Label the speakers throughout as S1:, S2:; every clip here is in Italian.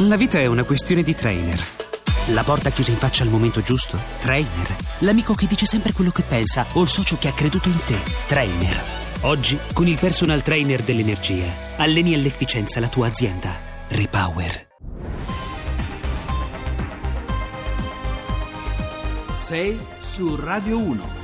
S1: La vita è una questione di trainer. La porta chiusa in faccia al momento giusto? Trainer. L'amico che dice sempre quello che pensa o il socio che ha creduto in te? Trainer. Oggi, con il personal trainer dell'energia, alleni all'efficienza la tua azienda. Repower.
S2: Sei su Radio 1.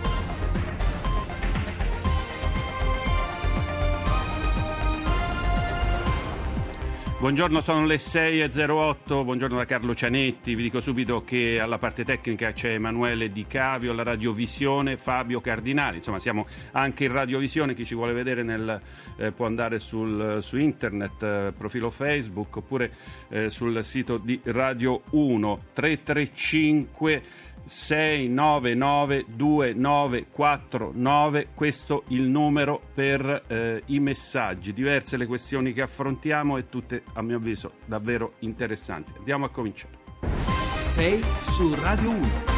S3: Buongiorno, sono le 6.08, buongiorno da Carlo Cianetti, vi dico subito che alla parte tecnica c'è Emanuele Di Cavio, alla radiovisione Fabio Cardinali, insomma siamo anche in radiovisione, chi ci vuole vedere nel, eh, può andare sul, su internet, eh, profilo Facebook oppure eh, sul sito di Radio 1 335 699 2949 questo il numero per eh, i messaggi. Diverse le questioni che affrontiamo e tutte a mio avviso davvero interessanti. Andiamo a cominciare.
S2: Sei su Radio 1.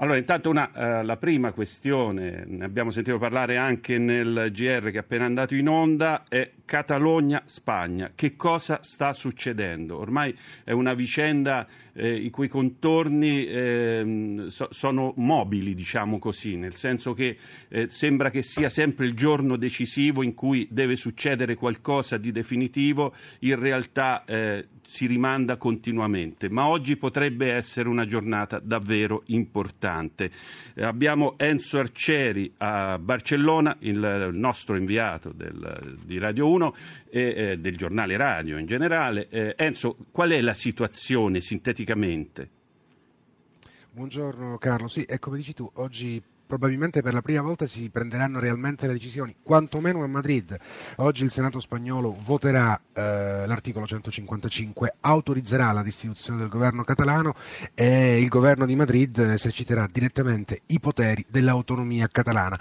S3: Allora, intanto una, eh, la prima questione, ne abbiamo sentito parlare anche nel GR che è appena andato in onda, è Catalogna-Spagna. Che cosa sta succedendo? Ormai è una vicenda eh, i cui contorni eh, so, sono mobili, diciamo così, nel senso che eh, sembra che sia sempre il giorno decisivo in cui deve succedere qualcosa di definitivo, in realtà eh, si rimanda continuamente, ma oggi potrebbe essere una giornata davvero importante. Eh, abbiamo Enzo Arcieri a Barcellona, il nostro inviato del, di Radio 1 e eh, del giornale radio in generale. Eh, Enzo, qual è la situazione sinteticamente?
S4: Buongiorno Carlo, sì, e come dici tu, oggi probabilmente per la prima volta si prenderanno realmente le decisioni, quantomeno a Madrid. Oggi il Senato spagnolo voterà eh, l'articolo 155, autorizzerà la distribuzione del governo catalano e il governo di Madrid eserciterà direttamente i poteri dell'autonomia catalana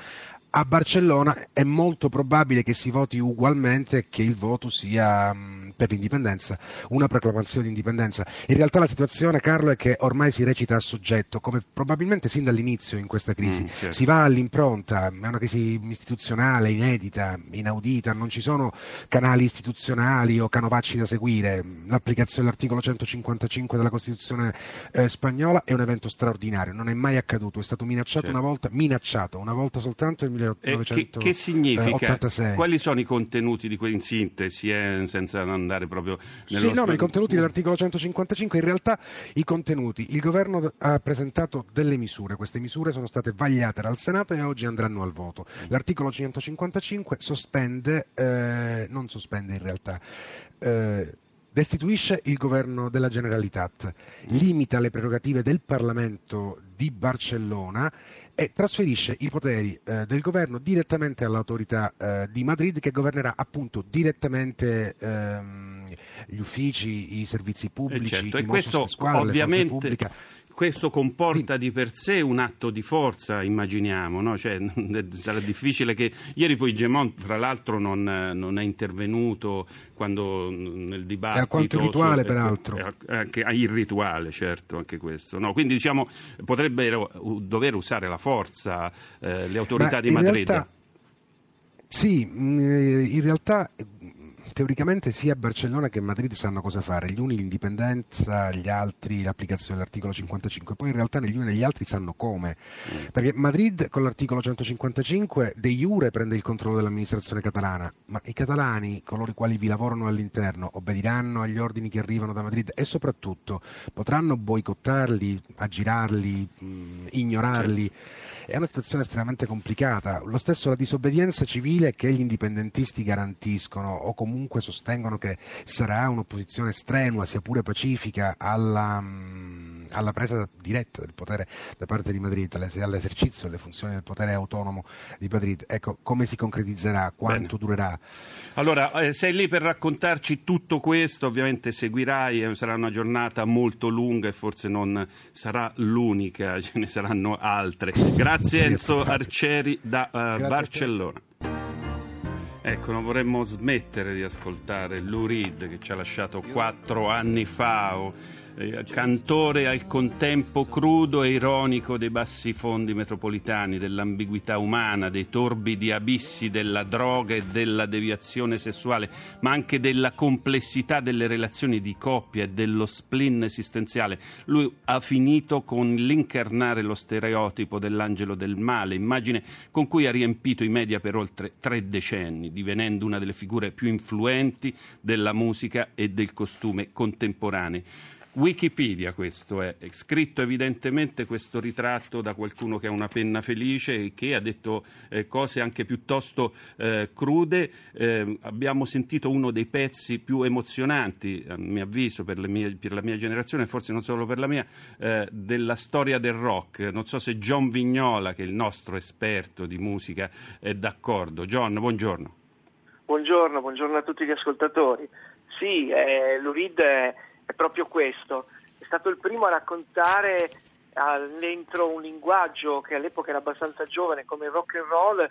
S4: a Barcellona è molto probabile che si voti ugualmente e che il voto sia mh, per l'indipendenza, una proclamazione di indipendenza. In realtà la situazione, Carlo, è che ormai si recita a soggetto, come probabilmente sin dall'inizio in questa crisi.
S3: Mm, certo.
S4: Si va all'impronta, è una crisi istituzionale, inedita, inaudita, non ci sono canali istituzionali o canovacci da seguire. L'applicazione dell'articolo 155 della Costituzione eh, spagnola è un evento straordinario, non è mai accaduto, è stato minacciato
S3: Certo.
S4: una volta, minacciato una volta soltanto nel
S3: E che,
S4: 1986.
S3: che significa? Quali sono i contenuti di que- in sintesi, eh, senza andare proprio nello
S4: Sì, no, ma i contenuti dell'articolo 155, in realtà i contenuti, il governo ha presentato delle misure, queste misure sono state vagliate dal Senato e oggi andranno al voto. L'articolo 155 sospende, eh, non sospende in realtà, eh, destituisce il governo della Generalitat, limita le prerogative del Parlamento di Barcellona e trasferisce i poteri eh, del governo direttamente all'autorità eh, di Madrid che governerà appunto direttamente ehm, gli uffici, i servizi pubblici,
S3: Eh, certo,
S4: i
S3: e questo
S4: squadra,
S3: ovviamente. Questo comporta di per sé un atto di forza, immaginiamo, no? Cioè, sarà difficile che ieri poi Gemont, fra l'altro, non, eh, non è intervenuto quando mm, nel dibattito.
S4: È alquanto irrituale,
S3: su-
S4: peraltro.
S3: è anche ah, irrituale, certo, anche questo. No? Quindi diciamo potrebbero dover usare la forza eh, le autorità
S4: Ma
S3: di Madrid.
S4: realtà- sì, mh, in realtà teoricamente sia Barcellona che Madrid sanno cosa fare, gli uni l'indipendenza, gli altri l'applicazione dell'articolo 55, poi in realtà negli uni e negli altri sanno come, perché Madrid con l'articolo 155 de jure prende il controllo dell'amministrazione catalana, ma i catalani, coloro i quali vi lavorano all'interno, obbediranno agli ordini che arrivano da Madrid e soprattutto potranno boicottarli, aggirarli, mh, ignorarli. È una situazione estremamente complicata. Lo stesso la disobbedienza civile che gli indipendentisti garantiscono o comunque sostengono che sarà un'opposizione strenua, sia pure pacifica, alla, mm, alla presa diretta del potere da parte di Madrid, alle- all'esercizio delle funzioni del potere autonomo di Madrid. Ecco, come si concretizzerà, quanto durerà?
S3: Allora, eh, sei lì per raccontarci tutto questo, ovviamente seguirai, eh, sarà una giornata molto lunga e forse non sarà l'unica, ce ne saranno altre. Grazie
S4: È
S3: Enzo. Arcieri da
S4: te.
S3: Barcellona. Ecco, non vorremmo smettere di ascoltare Lou Reed che ci ha lasciato quattro anni fa. O eh, cantore al contempo crudo e ironico dei bassi fondi metropolitani, dell'ambiguità umana, dei torbidi abissi della droga e della deviazione sessuale, ma anche della complessità delle relazioni di coppia e dello spleen esistenziale. Lui ha finito con l'incarnare lo stereotipo dell'angelo del male, immagine con cui ha riempito i media per oltre tre decenni, divenendo una delle figure più influenti della musica e del costume contemporanei. Wikipedia questo è, è scritto evidentemente questo ritratto da qualcuno che ha una penna felice e che ha detto eh, cose anche piuttosto eh, crude. Eh, abbiamo sentito uno dei pezzi più emozionanti, a mio avviso, per, mie, per, la mia generazione, forse non solo per la mia, eh, della storia del rock. Non so se John Vignola, che è il nostro esperto di musica, è d'accordo. John, buongiorno.
S5: Buongiorno, buongiorno a tutti gli ascoltatori. Sì, eh, Lurid è è proprio questo. È stato il primo a raccontare dentro un linguaggio che all'epoca era abbastanza giovane come il rock and roll,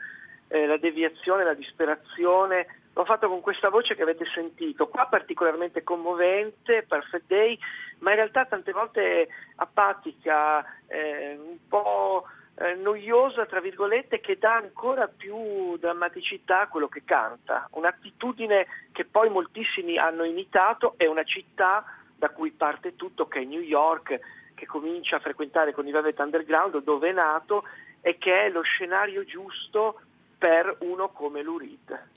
S5: eh, la deviazione, la disperazione. L'ho fatto con questa voce che avete sentito, qua particolarmente commovente, Perfect Day, ma in realtà tante volte apatica, eh, un po' eh, noiosa, tra virgolette, che dà ancora più drammaticità a quello che canta. Un'attitudine che poi moltissimi hanno imitato, è una città da cui parte tutto, che è New York, che comincia a frequentare con i Velvet Underground, dove è nato e che è lo scenario giusto per uno come Lurid.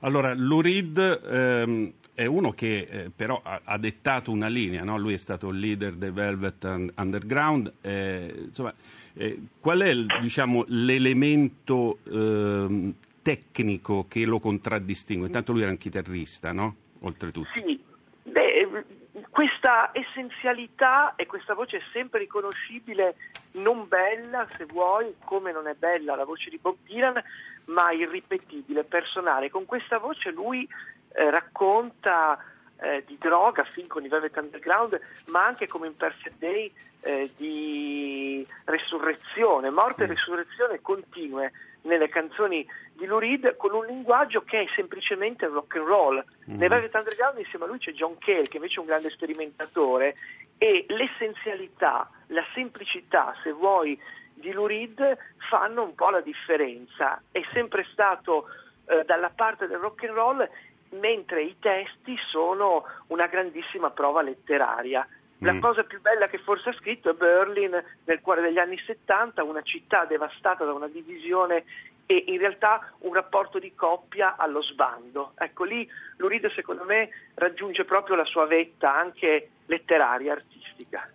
S3: Allora, Lurid ehm, è uno che eh, però ha, ha, dettato una linea, no? lui è stato il leader dei Velvet Underground. Eh, insomma, eh, qual è diciamo, l'elemento ehm, tecnico che lo contraddistingue? Intanto lui era un chitarrista, no? Oltretutto.
S5: Sì, beh, questa essenzialità e questa voce sempre riconoscibile, non bella se vuoi, come non è bella la voce di Bob Dylan, ma irripetibile, personale. Con questa voce lui eh, racconta eh, di droga, fin con i Velvet Underground, ma anche come in Perfect Day eh, di resurrezione, morte e mm. resurrezione continue nelle canzoni di Lurid con un linguaggio che è semplicemente rock and roll. Mm-hmm. Nei Velvet Underground insieme a lui c'è John Cale che invece è un grande sperimentatore e l'essenzialità, la semplicità, se vuoi, di Lurid fanno un po' la differenza. È sempre stato eh, dalla parte del rock and roll mentre i testi sono una grandissima prova letteraria. La mm. cosa più bella che forse ha scritto è Berlin nel cuore degli anni 70, una città devastata da una divisione e in realtà un rapporto di coppia allo sbando. Ecco lì Luride secondo me raggiunge proprio la sua vetta anche letteraria, artistica.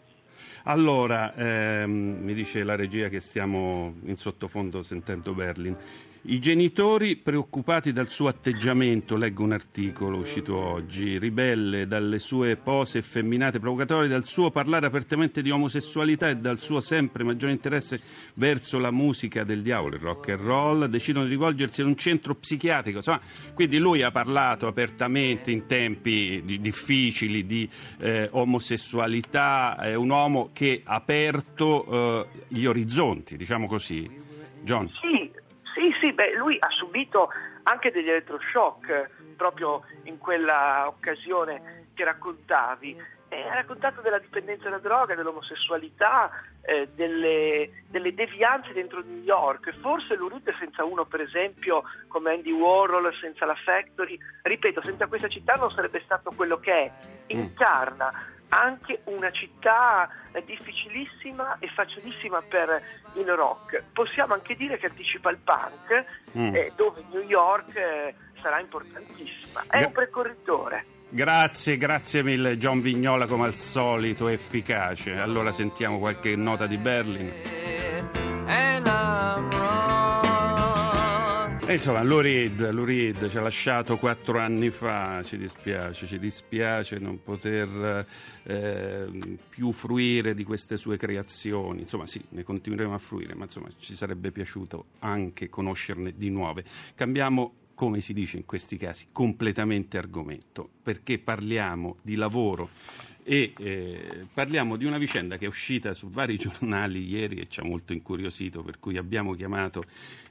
S3: Allora, ehm, mi dice la regia che stiamo in sottofondo sentendo Berlin. I genitori preoccupati dal suo atteggiamento, leggo un articolo uscito oggi, ribelle dalle sue pose effeminate provocatorie, dal suo parlare apertamente di omosessualità e dal suo sempre maggiore interesse verso la musica del diavolo, il rock and roll, decidono di rivolgersi ad un centro psichiatrico. Insomma, quindi lui ha parlato apertamente in tempi di, difficili di eh, omosessualità, è un uomo che ha aperto eh, gli orizzonti, diciamo così. John.
S5: Sì, sì, beh, lui ha subito anche degli elettroshock proprio in quella occasione che raccontavi. E ha raccontato della dipendenza da droga, dell'omosessualità, eh, delle, delle, devianze dentro New York. Forse l'Urute senza uno, per esempio, come Andy Warhol, senza la Factory, ripeto, senza questa città non sarebbe stato quello che è. Mm. Incarna anche una città eh, difficilissima e facilissima per il rock. Possiamo anche dire che anticipa il punk, mm. eh, dove New York eh, sarà importantissima. È Gra- un precorritore.
S3: Grazie, grazie mille John Vignola come al solito efficace. Allora sentiamo qualche nota di Berlin. E insomma, Lurid, Lurid ci ha lasciato quattro anni fa, ci dispiace, ci dispiace non poter eh, più fruire di queste sue creazioni. Insomma, sì, ne continueremo a fruire, ma insomma ci sarebbe piaciuto anche conoscerne di nuove. Cambiamo come si dice in questi casi, completamente argomento, perché parliamo di lavoro e eh, parliamo di una vicenda che è uscita su vari giornali ieri e ci ha molto incuriosito, per cui abbiamo chiamato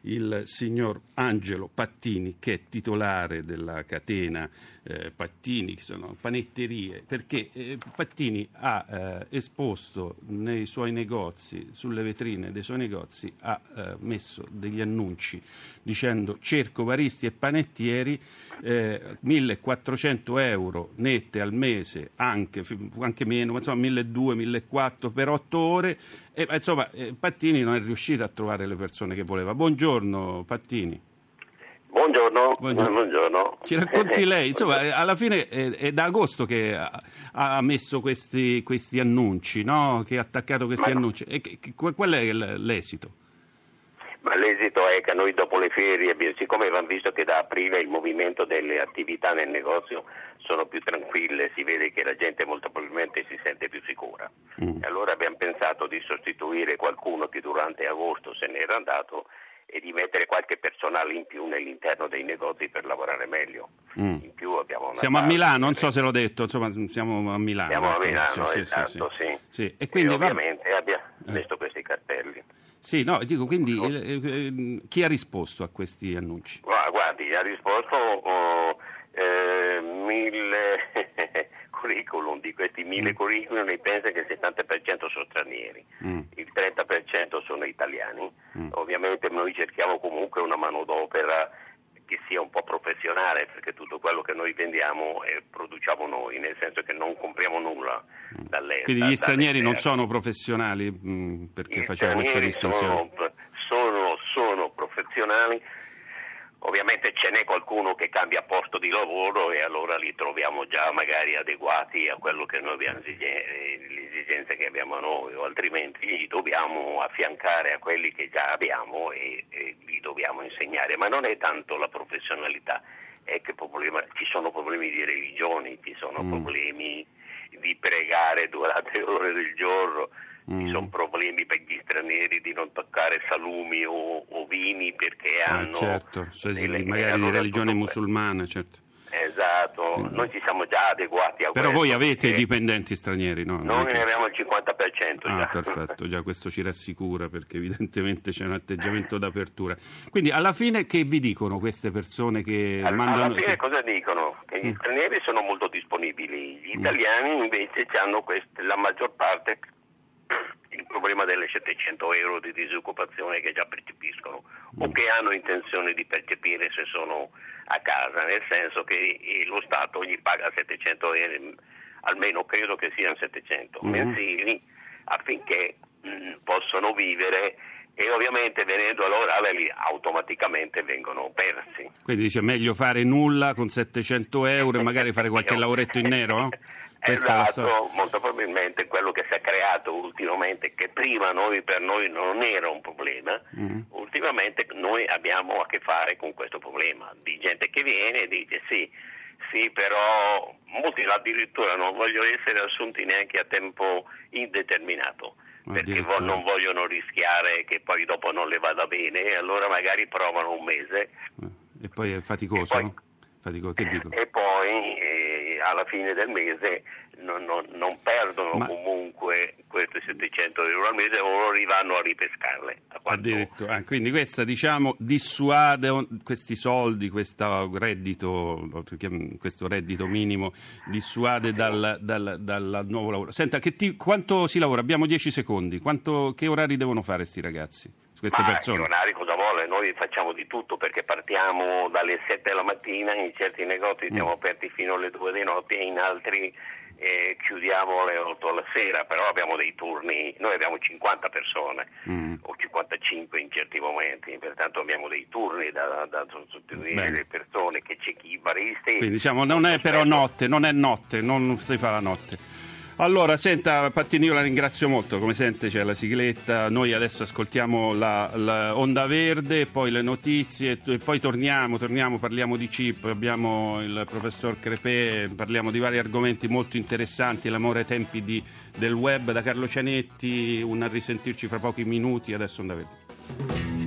S3: il signor Angelo Pattini, che è titolare della catena eh, Pattini, che sono panetterie, perché eh, Pattini ha eh, esposto nei suoi negozi, sulle vetrine dei suoi negozi, ha eh, messo degli annunci dicendo cerco baristi e panettieri, 1400 eh, euro nette al mese, anche, anche meno, insomma 1200, 1400 per 8 ore. E, insomma, eh, Pattini non è riuscito a trovare le persone che voleva. Buongiorno Pattini.
S6: Buongiorno, buongiorno. buongiorno.
S3: Ci racconti lei, insomma, alla fine è, è da agosto che ha, ha messo questi, questi, annunci, no? che ha attaccato questi Ma... annunci. E che, qual è l'esito?
S6: Ma l'esito è che noi dopo le ferie, siccome abbiamo visto che da aprile il movimento delle attività nel negozio sono più tranquille, si vede che la gente molto probabilmente si sente più sicura. Mm. Allora abbiamo pensato di sostituire qualcuno che durante agosto se n'era andato e di mettere qualche personale in più nell'interno dei negozi per lavorare meglio.
S3: Mm. siamo a Milano, non so se l'ho detto, insomma siamo a Milano.
S6: Siamo a ecco. Milano, sì, esatto, sì, sì. sì. E, quindi, e ovviamente va... abbiamo eh. visto questi cartelli.
S3: Sì, no, dico, quindi eh, eh, chi ha risposto a questi annunci?
S6: Guardi, ha risposto oh, eh, mille curriculum, di questi mille mm. curriculum ne pensa che il 70% sono stranieri, mm. il 30% sono italiani. Mm. Ovviamente noi cerchiamo comunque una manodopera che sia un po' professionale perché tutto quello che noi vendiamo e produciamo noi, nel senso che non compriamo nulla
S3: mm. dall'estero. Quindi gli stranieri non sono professionali mh, mm, perché gli facciamo questa distinzione?
S6: Sono, sono, sono professionali Ovviamente ce n'è qualcuno che cambia posto di lavoro e allora li troviamo già magari adeguati a quello che noi abbiamo, le esigenze che abbiamo noi, o altrimenti li dobbiamo affiancare a quelli che già abbiamo e, e li dobbiamo insegnare. Ma non è tanto la professionalità, è che problema, ci sono problemi di religione, ci sono mm. problemi di pregare durante le ore del giorno Mm. Ci sono problemi per gli stranieri di non toccare salumi o, o vini perché ah, hanno...
S3: Certo, cioè, delle, magari di religione musulmana, certo.
S6: Esatto, Quindi. noi ci siamo già adeguati a
S3: Però
S6: questo.
S3: voi avete i dipendenti stranieri, no?
S6: Noi ne abbiamo il 50%
S3: ah,
S6: già.
S3: perfetto, già questo ci rassicura perché evidentemente c'è un atteggiamento d'apertura. Quindi alla fine che vi dicono queste persone che
S6: alla,
S3: mandano...
S6: Alla fine cosa dicono? Che gli mm. stranieri sono molto disponibili, gli italiani invece hanno queste, la maggior parte il problema delle 700 euro di disoccupazione che già percepiscono o mm. che hanno intenzione di percepire se sono a casa, nel senso che eh, lo Stato gli paga 700 euro, almeno credo che siano 700 mm. mensili, affinché mh, mm, possano vivere e ovviamente venendo all'orale lì automaticamente vengono persi.
S3: Quindi dice meglio fare nulla con 700 euro e magari fare qualche lavoretto in nero?
S6: esatto, molto probabilmente quello che si è creato ultimamente, che prima noi, per noi non era un problema, mm. ultimamente noi abbiamo a che fare con questo problema di gente che viene e dice sì, sì, però molti addirittura non vogliono essere assunti neanche a tempo indeterminato perché non vogliono rischiare che poi dopo non le vada bene e allora magari provano un mese.
S3: Eh, e poi è faticoso, e poi, no? Faticoso,
S6: e poi eh, alla fine del mese non, non, non perdono Ma... comunque questi 700 euro al mese o arrivano a ripescarle. A
S3: Addirittura, ah, quindi questa diciamo dissuade questi soldi, questo reddito, questo reddito minimo dissuade dal, dal, dal, nuovo lavoro. Senta, ti, quanto si lavora? Abbiamo 10 secondi, quanto, che orari devono fare questi ragazzi? Queste
S6: Ma
S3: persone?
S6: orari cosa vuole? Noi facciamo di tutto perché partiamo dalle 7 della mattina, in certi negozi siamo mm. aperti fino alle 2 di notte e in altri e chiudiamo alle 8 alla sera, però abbiamo dei turni, noi abbiamo 50 persone mm. o 55 in certi momenti, pertanto abbiamo dei turni da, da sostituire le persone che c'è chi baristi.
S3: Quindi diciamo non è però notte, non è notte, non si fa la notte. Allora, senta Pattini, io la ringrazio molto, come sente c'è la sigletta, noi adesso ascoltiamo la, la Onda Verde, poi le notizie, e poi torniamo, torniamo, parliamo di chip, abbiamo il professor Crepè, parliamo di vari argomenti molto interessanti, l'amore ai tempi di, del web da Carlo Cianetti, un a risentirci fra pochi minuti, adesso Onda Verde.